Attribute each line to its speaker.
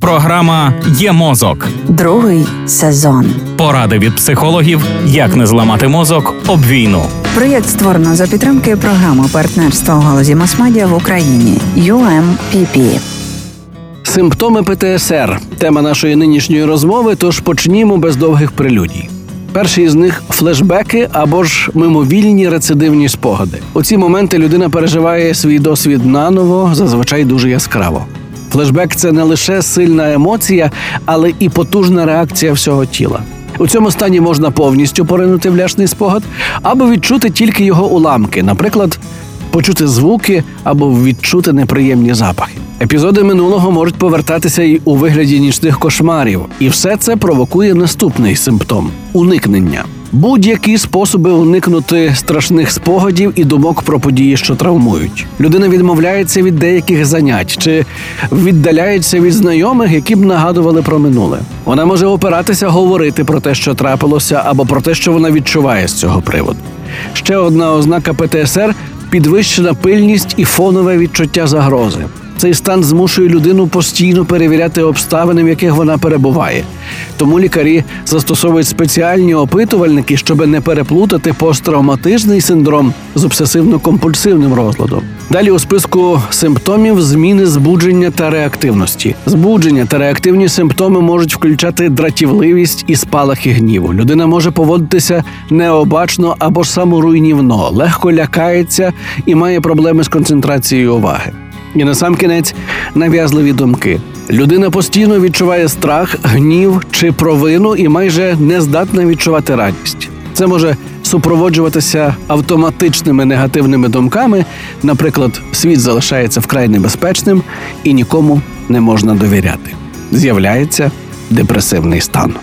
Speaker 1: Програма Є мозок.
Speaker 2: Другий сезон.
Speaker 1: Поради від психологів, як не зламати мозок об війну.
Speaker 2: Проєкт створено за підтримки програми партнерства у галузі масмедіа в Україні UMPP.
Speaker 3: Симптоми ПТСР тема нашої нинішньої розмови. Тож почнімо без довгих прелюдій. Перший з них флешбеки або ж мимовільні рецидивні спогади. У ці моменти людина переживає свій досвід наново, зазвичай дуже яскраво. Флешбек це не лише сильна емоція, але і потужна реакція всього тіла. У цьому стані можна повністю поринути в ляшний спогад або відчути тільки його уламки, наприклад, почути звуки або відчути неприємні запахи. Епізоди минулого можуть повертатися й у вигляді нічних кошмарів, і все це провокує наступний симптом уникнення. Будь-які способи уникнути страшних спогадів і думок про події, що травмують. Людина відмовляється від деяких занять чи віддаляється від знайомих, які б нагадували про минуле. Вона може опиратися говорити про те, що трапилося, або про те, що вона відчуває з цього приводу. Ще одна ознака ПТСР підвищена пильність і фонове відчуття загрози. Цей стан змушує людину постійно перевіряти обставини, в яких вона перебуває. Тому лікарі застосовують спеціальні опитувальники, щоб не переплутати посттравматичний синдром з обсесивно-компульсивним розладом. Далі у списку симптомів зміни збудження та реактивності. Збудження та реактивні симптоми можуть включати дратівливість і спалахи гніву. Людина може поводитися необачно або саморуйнівно, легко лякається і має проблеми з концентрацією уваги. І на сам кінець нав'язливі думки. Людина постійно відчуває страх, гнів чи провину і майже не здатна відчувати радість. Це може супроводжуватися автоматичними негативними думками. Наприклад, світ залишається вкрай небезпечним і нікому не можна довіряти. З'являється депресивний стан.